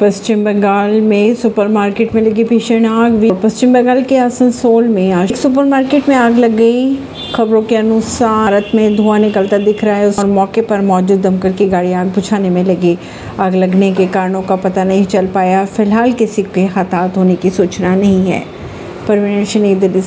पश्चिम बंगाल में सुपरमार्केट में लगी भीषण आग। पश्चिम बंगाल के आसनसोल में आज सुपरमार्केट में आग लग गई। खबरों के अनुसार भारत में धुआँ निकलता दिख रहा है और मौके पर मौजूद दमकल की गाड़ी आग बुझाने में लगी। आग लगने के कारणों का पता नहीं चल पाया। फ़िलहाल किसी के हताहत होने की सूचना नहीं है। परवीन सिंह दिल्ली से।